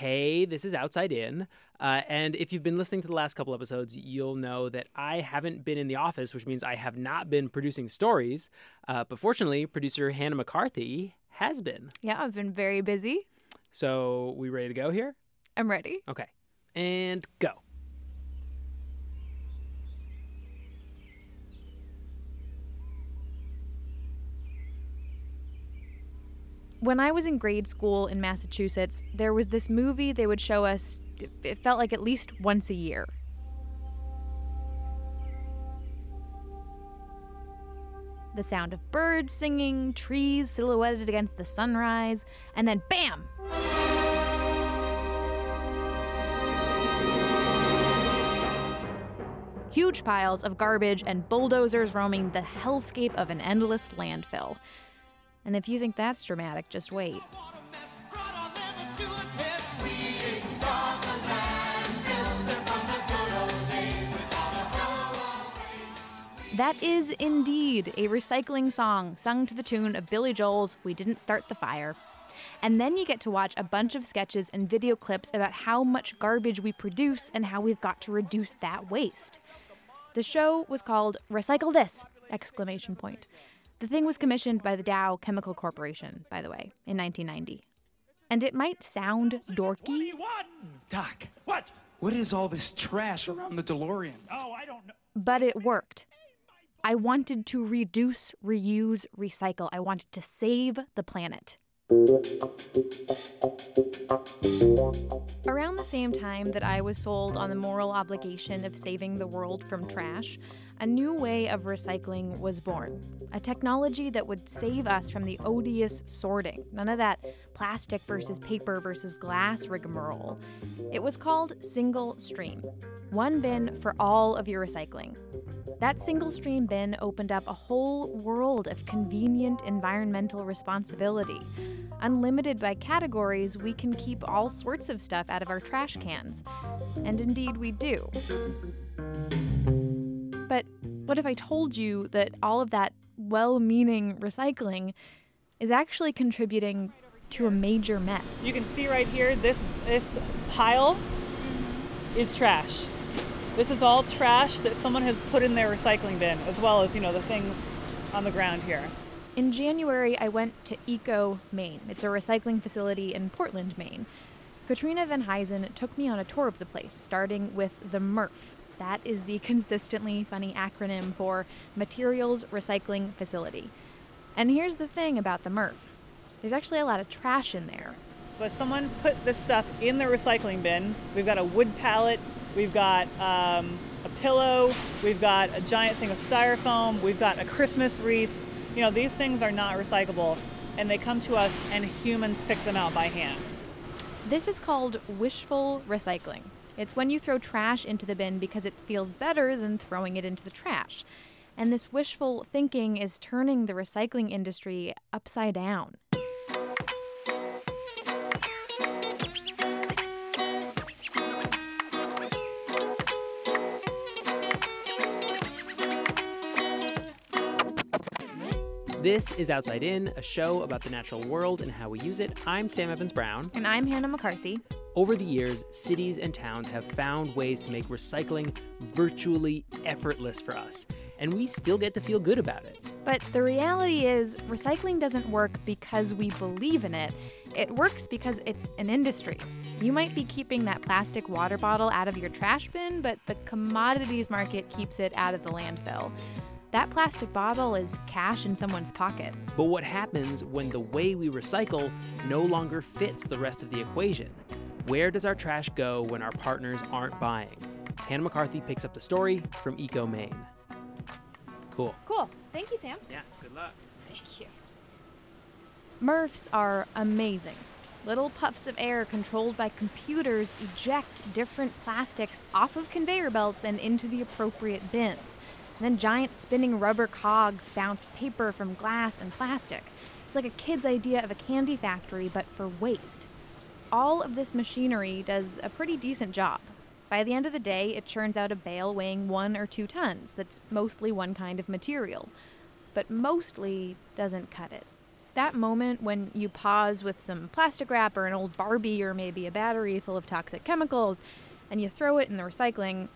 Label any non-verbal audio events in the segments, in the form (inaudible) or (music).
Hey, this is Outside In. Uh, and if you've been listening to the last couple episodes, you'll know that I haven't been in the office, which means I have not been producing stories. Uh, but fortunately, producer Hannah McCarthy has been. Yeah, I've been very busy. So, we ready to go here? I'm ready. Okay. And go. When I was in grade school in Massachusetts, there was this movie they would show us, it felt like at least once a year. The sound of birds singing, trees silhouetted against the sunrise, and then bam! Huge piles of garbage and bulldozers roaming the hellscape of an endless landfill. And if you think that's dramatic, just wait. That is indeed a recycling song sung to the tune of Billy Joel's We Didn't Start the Fire. And then you get to watch a bunch of sketches and video clips about how much garbage we produce and how we've got to reduce that waste. The show was called Recycle This! exclamation point. The thing was commissioned by the Dow Chemical Corporation, by the way, in 1990. And it might sound dorky. Doc, what? What is all this trash around the DeLorean? Oh, I don't know. But it worked. I wanted to reduce, reuse, recycle. I wanted to save the planet. Around the same time that I was sold on the moral obligation of saving the world from trash, a new way of recycling was born. A technology that would save us from the odious sorting. None of that plastic versus paper versus glass rigmarole. It was called single stream. One bin for all of your recycling. That single stream bin opened up a whole world of convenient environmental responsibility. Unlimited by categories, we can keep all sorts of stuff out of our trash cans. And indeed, we do. But what if I told you that all of that well meaning recycling is actually contributing to a major mess? You can see right here this, this pile is trash. This is all trash that someone has put in their recycling bin, as well as, you know, the things on the ground here. In January, I went to Eco Maine. It's a recycling facility in Portland, Maine. Katrina Van Heisen took me on a tour of the place, starting with the MRF. That is the (laughs) consistently funny acronym for Materials Recycling Facility. And here's the thing about the MRF there's actually a lot of trash in there. But someone put this stuff in the recycling bin. We've got a wood pallet, we've got um, a pillow, we've got a giant thing of styrofoam, we've got a Christmas wreath. You know, these things are not recyclable, and they come to us, and humans pick them out by hand. This is called wishful recycling. It's when you throw trash into the bin because it feels better than throwing it into the trash. And this wishful thinking is turning the recycling industry upside down. This is Outside In, a show about the natural world and how we use it. I'm Sam Evans Brown. And I'm Hannah McCarthy. Over the years, cities and towns have found ways to make recycling virtually effortless for us, and we still get to feel good about it. But the reality is, recycling doesn't work because we believe in it. It works because it's an industry. You might be keeping that plastic water bottle out of your trash bin, but the commodities market keeps it out of the landfill. That plastic bottle is cash in someone's pocket. But what happens when the way we recycle no longer fits the rest of the equation? Where does our trash go when our partners aren't buying? Hannah McCarthy picks up the story from EcoMaine. Cool. Cool. Thank you, Sam. Yeah, good luck. Thank you. MRFs are amazing. Little puffs of air controlled by computers eject different plastics off of conveyor belts and into the appropriate bins. Then giant spinning rubber cogs bounce paper from glass and plastic. It's like a kid's idea of a candy factory, but for waste. All of this machinery does a pretty decent job. By the end of the day, it churns out a bale weighing one or two tons that's mostly one kind of material, but mostly doesn't cut it. That moment when you pause with some plastic wrap or an old Barbie or maybe a battery full of toxic chemicals and you throw it in the recycling,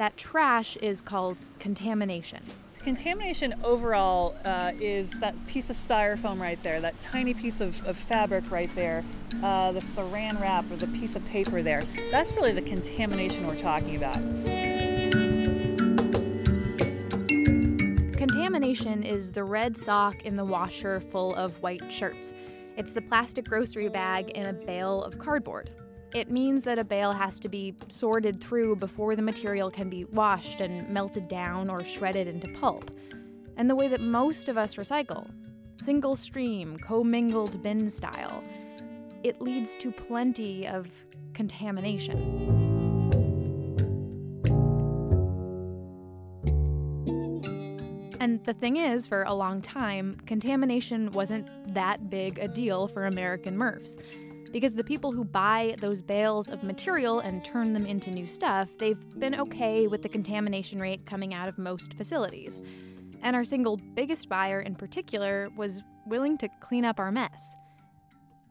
that trash is called contamination. Contamination overall uh, is that piece of styrofoam right there, that tiny piece of, of fabric right there, uh, the saran wrap or the piece of paper there. That's really the contamination we're talking about. Contamination is the red sock in the washer full of white shirts. It's the plastic grocery bag in a bale of cardboard. It means that a bale has to be sorted through before the material can be washed and melted down or shredded into pulp. And the way that most of us recycle single stream, commingled bin style it leads to plenty of contamination. And the thing is, for a long time, contamination wasn't that big a deal for American MRFs because the people who buy those bales of material and turn them into new stuff, they've been okay with the contamination rate coming out of most facilities. And our single biggest buyer in particular was willing to clean up our mess.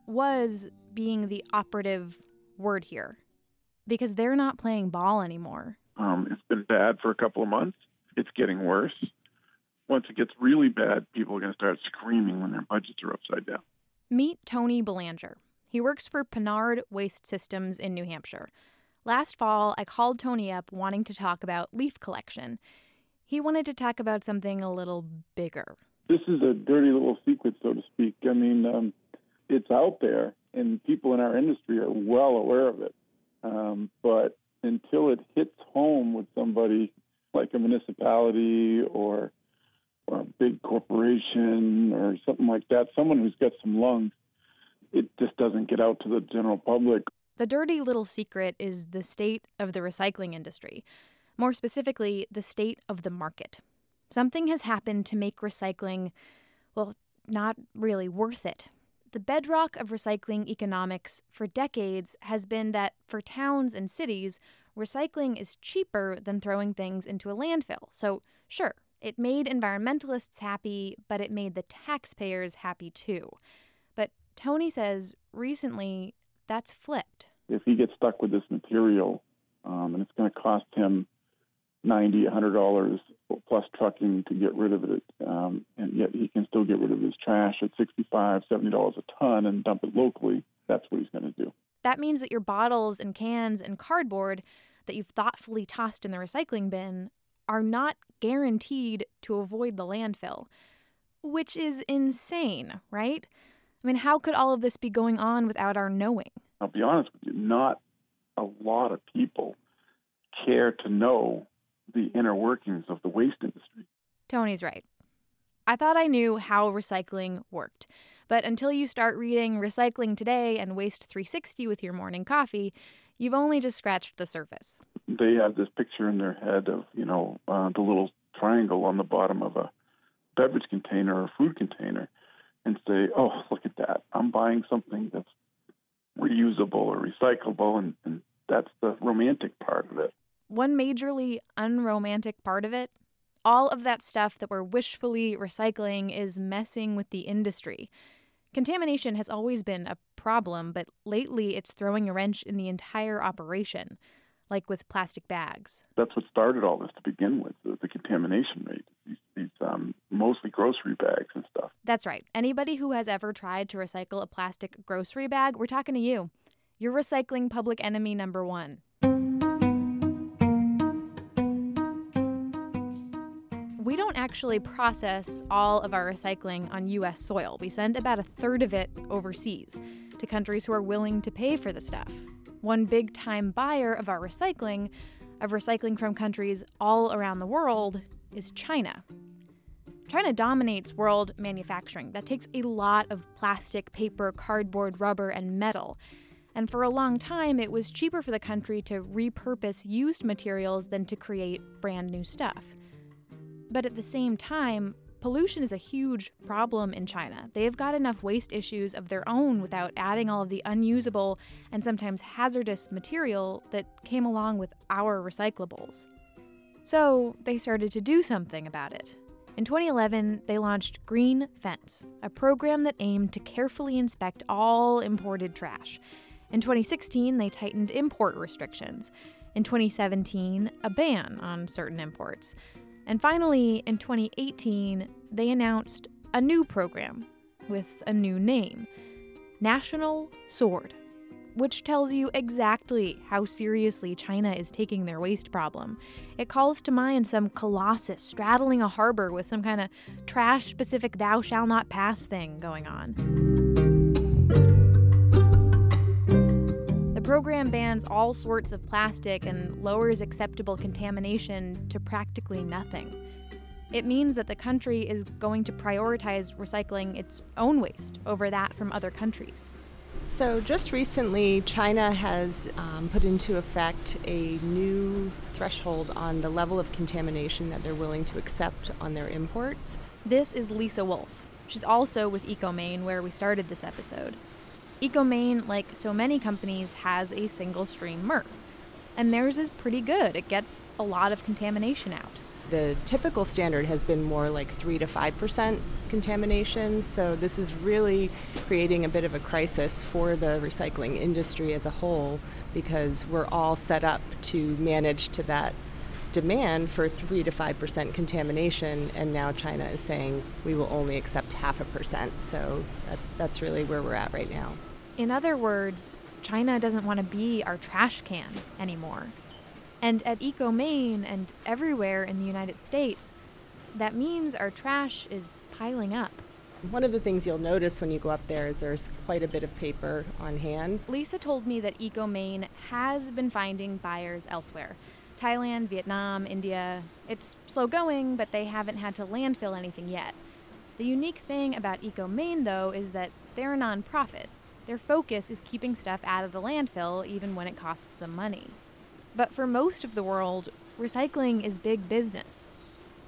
Was being the operative word here because they're not playing ball anymore. Um, it's been bad for a couple of months. It's getting worse. Once it gets really bad, people are going to start screaming when their budgets are upside down. Meet Tony Belanger. He works for Pinard Waste Systems in New Hampshire. Last fall, I called Tony up wanting to talk about leaf collection. He wanted to talk about something a little bigger. This is a dirty little secret, so to speak. I mean, um, it's out there, and people in our industry are well aware of it. Um, but until it hits home with somebody like a municipality or, or a big corporation or something like that, someone who's got some lungs, it just doesn't get out to the general public. The dirty little secret is the state of the recycling industry. More specifically, the state of the market. Something has happened to make recycling, well, not really worth it. The bedrock of recycling economics for decades has been that for towns and cities, recycling is cheaper than throwing things into a landfill. So, sure, it made environmentalists happy, but it made the taxpayers happy too. Tony says recently that's flipped. If he gets stuck with this material, um, and it's going to cost him ninety, a hundred dollars plus trucking to get rid of it, um, and yet he can still get rid of his trash at sixty-five, seventy dollars a ton and dump it locally. That's what he's going to do. That means that your bottles and cans and cardboard that you've thoughtfully tossed in the recycling bin are not guaranteed to avoid the landfill, which is insane, right? I mean, how could all of this be going on without our knowing? I'll be honest with you, not a lot of people care to know the inner workings of the waste industry. Tony's right. I thought I knew how recycling worked. But until you start reading Recycling Today and Waste 360 with your morning coffee, you've only just scratched the surface. They have this picture in their head of, you know, uh, the little triangle on the bottom of a beverage container or food container and say, oh, look at that. I'm buying something that's reusable or recyclable, and, and that's the romantic part of it. One majorly unromantic part of it all of that stuff that we're wishfully recycling is messing with the industry. Contamination has always been a problem, but lately it's throwing a wrench in the entire operation, like with plastic bags. That's what started all this to begin with the, the contamination rate. These, these um, mostly grocery bags and stuff. That's right. Anybody who has ever tried to recycle a plastic grocery bag, we're talking to you. You're recycling public enemy number one. We don't actually process all of our recycling on US soil. We send about a third of it overseas to countries who are willing to pay for the stuff. One big time buyer of our recycling, of recycling from countries all around the world, is China. China dominates world manufacturing. That takes a lot of plastic, paper, cardboard, rubber, and metal. And for a long time, it was cheaper for the country to repurpose used materials than to create brand new stuff. But at the same time, pollution is a huge problem in China. They've got enough waste issues of their own without adding all of the unusable and sometimes hazardous material that came along with our recyclables. So they started to do something about it. In 2011, they launched Green Fence, a program that aimed to carefully inspect all imported trash. In 2016, they tightened import restrictions. In 2017, a ban on certain imports. And finally, in 2018, they announced a new program with a new name National Sword, which tells you exactly how seriously China is taking their waste problem. It calls to mind some colossus straddling a harbor with some kind of trash specific thou shall not pass thing going on. Program bans all sorts of plastic and lowers acceptable contamination to practically nothing. It means that the country is going to prioritize recycling its own waste over that from other countries. So, just recently, China has um, put into effect a new threshold on the level of contamination that they're willing to accept on their imports. This is Lisa Wolf. She's also with EcoMaine, where we started this episode. EcoMaine, like so many companies, has a single stream MRF, and theirs is pretty good. It gets a lot of contamination out the typical standard has been more like 3 to 5% contamination. So this is really creating a bit of a crisis for the recycling industry as a whole because we're all set up to manage to that demand for 3 to 5% contamination and now China is saying we will only accept half a percent. So that's that's really where we're at right now. In other words, China doesn't want to be our trash can anymore. And at EcoMaine and everywhere in the United States, that means our trash is piling up. One of the things you'll notice when you go up there is there's quite a bit of paper on hand. Lisa told me that EcoMaine has been finding buyers elsewhere Thailand, Vietnam, India. It's slow going, but they haven't had to landfill anything yet. The unique thing about EcoMaine, though, is that they're a nonprofit. Their focus is keeping stuff out of the landfill even when it costs them money. But for most of the world, recycling is big business.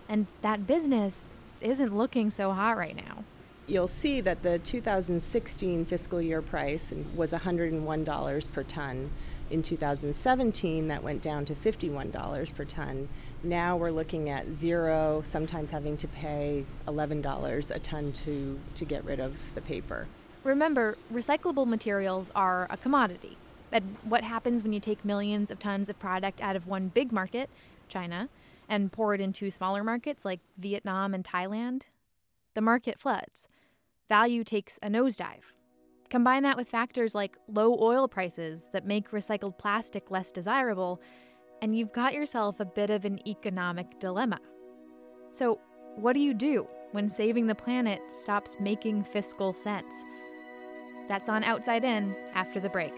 And that business isn't looking so hot right now. You'll see that the 2016 fiscal year price was $101 per ton. In 2017, that went down to $51 per ton. Now we're looking at zero, sometimes having to pay $11 a ton to, to get rid of the paper. Remember, recyclable materials are a commodity. And what happens when you take millions of tons of product out of one big market, China, and pour it into smaller markets like Vietnam and Thailand? The market floods. Value takes a nosedive. Combine that with factors like low oil prices that make recycled plastic less desirable, and you've got yourself a bit of an economic dilemma. So, what do you do when saving the planet stops making fiscal sense? That's on Outside In after the break.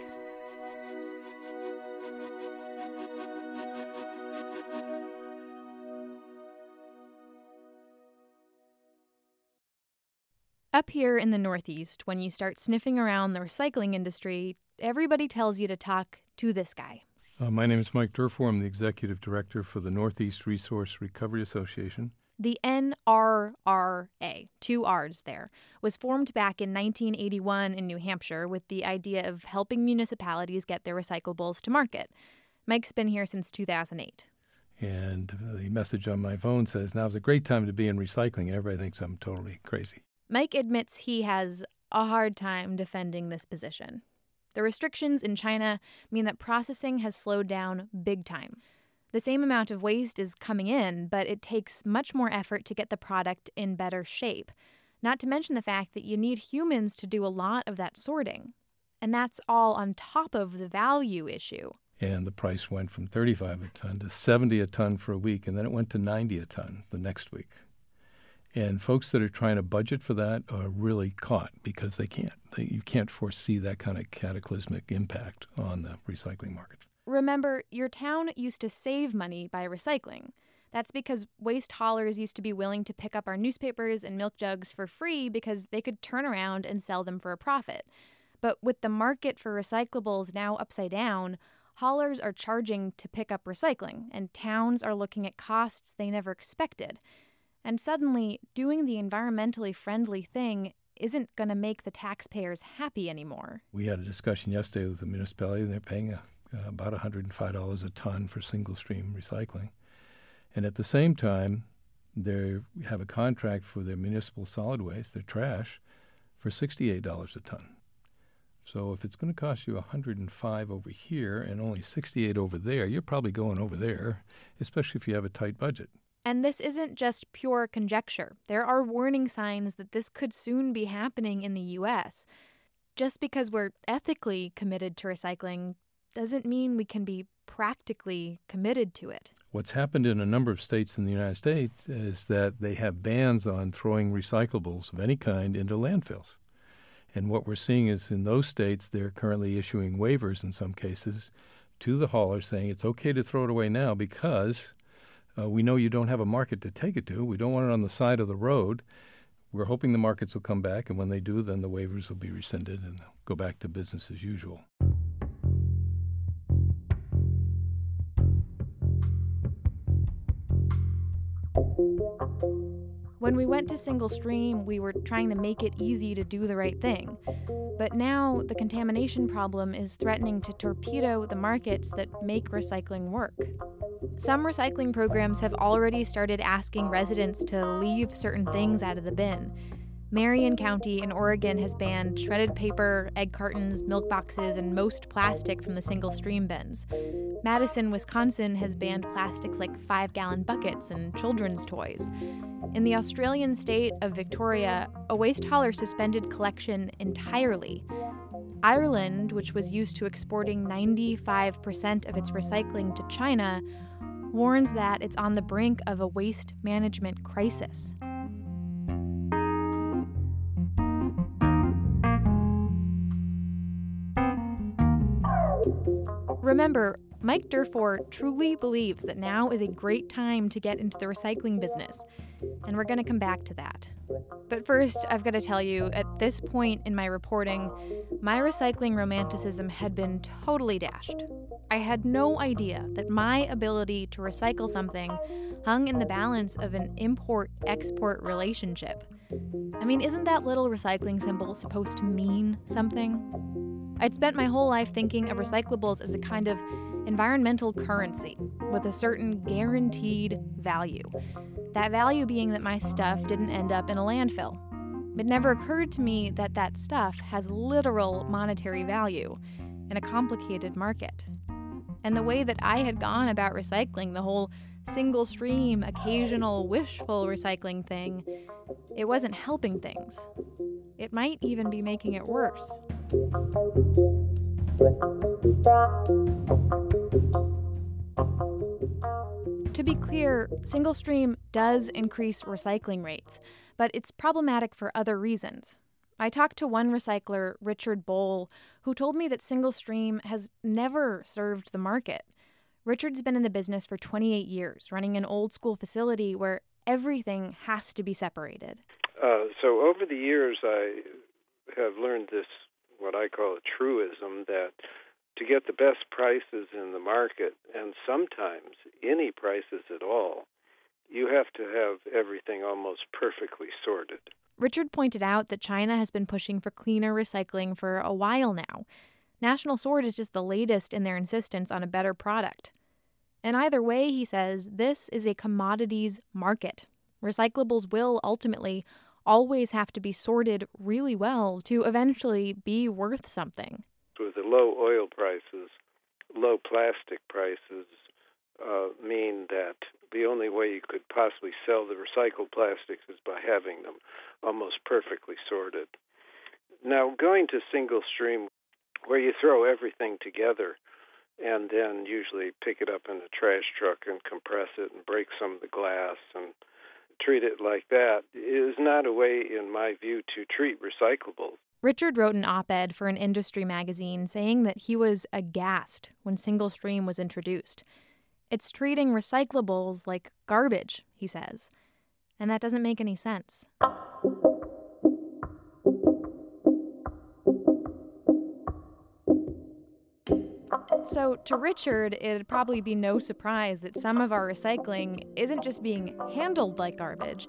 Up here in the Northeast, when you start sniffing around the recycling industry, everybody tells you to talk to this guy. Uh, my name is Mike Durfee. I'm the executive director for the Northeast Resource Recovery Association. The NRRA, two R's there, was formed back in 1981 in New Hampshire with the idea of helping municipalities get their recyclables to market. Mike's been here since 2008. And the message on my phone says, Now's a great time to be in recycling. And everybody thinks I'm totally crazy. Mike admits he has a hard time defending this position. The restrictions in China mean that processing has slowed down big time. The same amount of waste is coming in, but it takes much more effort to get the product in better shape. Not to mention the fact that you need humans to do a lot of that sorting. And that's all on top of the value issue. And the price went from 35 a ton to 70 a ton for a week, and then it went to 90 a ton the next week. And folks that are trying to budget for that are really caught because they can't. They, you can't foresee that kind of cataclysmic impact on the recycling markets. Remember, your town used to save money by recycling. That's because waste haulers used to be willing to pick up our newspapers and milk jugs for free because they could turn around and sell them for a profit. But with the market for recyclables now upside down, haulers are charging to pick up recycling, and towns are looking at costs they never expected. And suddenly, doing the environmentally friendly thing isn't going to make the taxpayers happy anymore. We had a discussion yesterday with the municipality, and they're paying a, uh, about $105 a ton for single stream recycling. And at the same time, they have a contract for their municipal solid waste, their trash, for $68 a ton. So if it's going to cost you 105 over here and only 68 over there, you're probably going over there, especially if you have a tight budget. And this isn't just pure conjecture. There are warning signs that this could soon be happening in the US. Just because we're ethically committed to recycling doesn't mean we can be practically committed to it. What's happened in a number of states in the United States is that they have bans on throwing recyclables of any kind into landfills. And what we're seeing is in those states, they're currently issuing waivers in some cases to the haulers saying it's okay to throw it away now because uh, we know you don't have a market to take it to. We don't want it on the side of the road. We're hoping the markets will come back, and when they do, then the waivers will be rescinded and go back to business as usual. When we went to single stream, we were trying to make it easy to do the right thing. But now the contamination problem is threatening to torpedo the markets that make recycling work. Some recycling programs have already started asking residents to leave certain things out of the bin. Marion County in Oregon has banned shredded paper, egg cartons, milk boxes, and most plastic from the single stream bins. Madison, Wisconsin has banned plastics like five gallon buckets and children's toys. In the Australian state of Victoria, a waste hauler suspended collection entirely. Ireland, which was used to exporting 95% of its recycling to China, warns that it's on the brink of a waste management crisis. Remember, Mike Durfee truly believes that now is a great time to get into the recycling business, and we're going to come back to that. But first, I've got to tell you, at this point in my reporting, my recycling romanticism had been totally dashed. I had no idea that my ability to recycle something hung in the balance of an import export relationship. I mean, isn't that little recycling symbol supposed to mean something? I'd spent my whole life thinking of recyclables as a kind of environmental currency with a certain guaranteed value. That value being that my stuff didn't end up in a landfill. It never occurred to me that that stuff has literal monetary value in a complicated market. And the way that I had gone about recycling, the whole single stream, occasional, wishful recycling thing, it wasn't helping things. It might even be making it worse. To be clear, single stream does increase recycling rates, but it's problematic for other reasons. I talked to one recycler, Richard Bowl, who told me that single stream has never served the market. Richard's been in the business for 28 years, running an old school facility where everything has to be separated. Uh, so over the years, I have learned this, what I call a truism, that to get the best prices in the market, and sometimes any prices at all, you have to have everything almost perfectly sorted. Richard pointed out that China has been pushing for cleaner recycling for a while now. National Sword is just the latest in their insistence on a better product. And either way, he says, this is a commodities market. Recyclables will ultimately always have to be sorted really well to eventually be worth something with the low oil prices, low plastic prices uh, mean that the only way you could possibly sell the recycled plastics is by having them almost perfectly sorted. Now, going to single stream, where you throw everything together and then usually pick it up in a trash truck and compress it and break some of the glass and treat it like that is not a way, in my view, to treat recyclables. Richard wrote an op ed for an industry magazine saying that he was aghast when single stream was introduced. It's treating recyclables like garbage, he says. And that doesn't make any sense. So, to Richard, it'd probably be no surprise that some of our recycling isn't just being handled like garbage,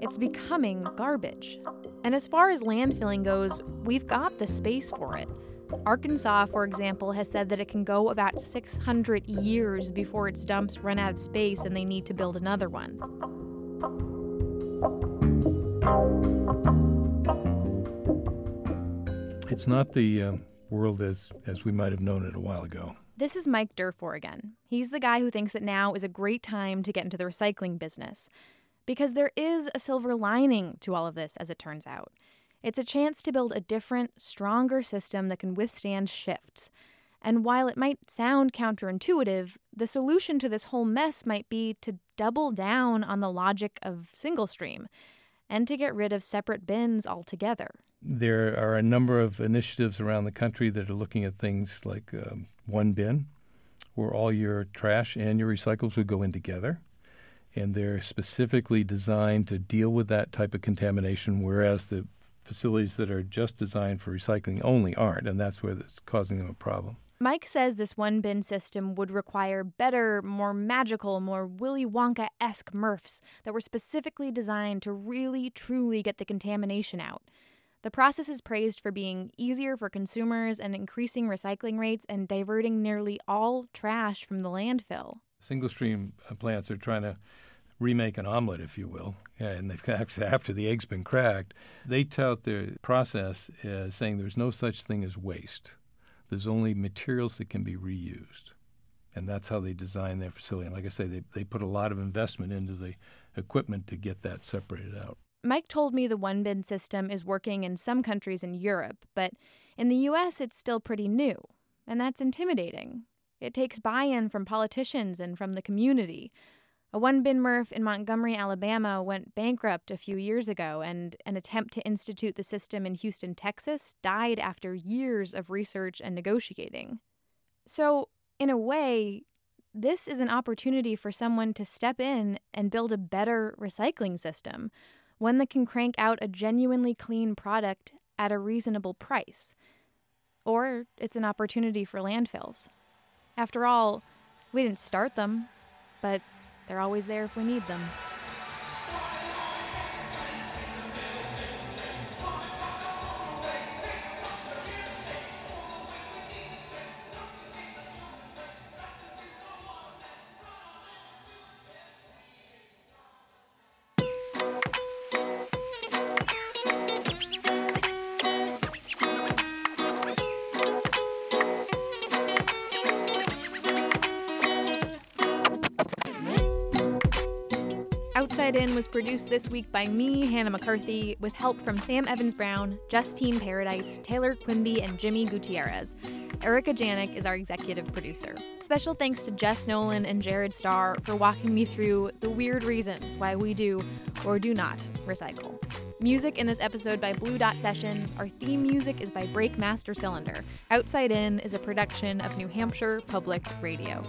it's becoming garbage. And as far as landfilling goes, we've got the space for it. Arkansas, for example, has said that it can go about 600 years before its dumps run out of space and they need to build another one. It's not the uh, world as, as we might have known it a while ago. This is Mike Durfee again. He's the guy who thinks that now is a great time to get into the recycling business. Because there is a silver lining to all of this, as it turns out. It's a chance to build a different, stronger system that can withstand shifts. And while it might sound counterintuitive, the solution to this whole mess might be to double down on the logic of single stream and to get rid of separate bins altogether. There are a number of initiatives around the country that are looking at things like um, one bin, where all your trash and your recyclables would go in together. And they're specifically designed to deal with that type of contamination, whereas the facilities that are just designed for recycling only aren't, and that's where it's causing them a problem. Mike says this one bin system would require better, more magical, more Willy Wonka esque MRFs that were specifically designed to really, truly get the contamination out. The process is praised for being easier for consumers and increasing recycling rates and diverting nearly all trash from the landfill. Single stream uh, plants are trying to remake an omelet, if you will, and they've (laughs) actually, after the egg's been cracked, they tout their process as saying there's no such thing as waste. There's only materials that can be reused. And that's how they design their facility. And like I say, they, they put a lot of investment into the equipment to get that separated out. Mike told me the one bin system is working in some countries in Europe, but in the US it's still pretty new. And that's intimidating. It takes buy in from politicians and from the community. A one bin MRF in Montgomery, Alabama went bankrupt a few years ago, and an attempt to institute the system in Houston, Texas died after years of research and negotiating. So, in a way, this is an opportunity for someone to step in and build a better recycling system, one that can crank out a genuinely clean product at a reasonable price. Or it's an opportunity for landfills. After all, we didn't start them, but they're always there if we need them. Outside In was produced this week by me, Hannah McCarthy, with help from Sam Evans Brown, Justine Paradis, Taylor Quimby, and Jimmy Gutierrez. Erica Janik is our executive producer. Special thanks to Jess Nolan and Jared Starr for walking me through the weird reasons why we do or do not recycle. Music in this episode by Blue Dot Sessions. Our theme music is by Breakmaster Cylinder. Outside In is a production of New Hampshire Public Radio.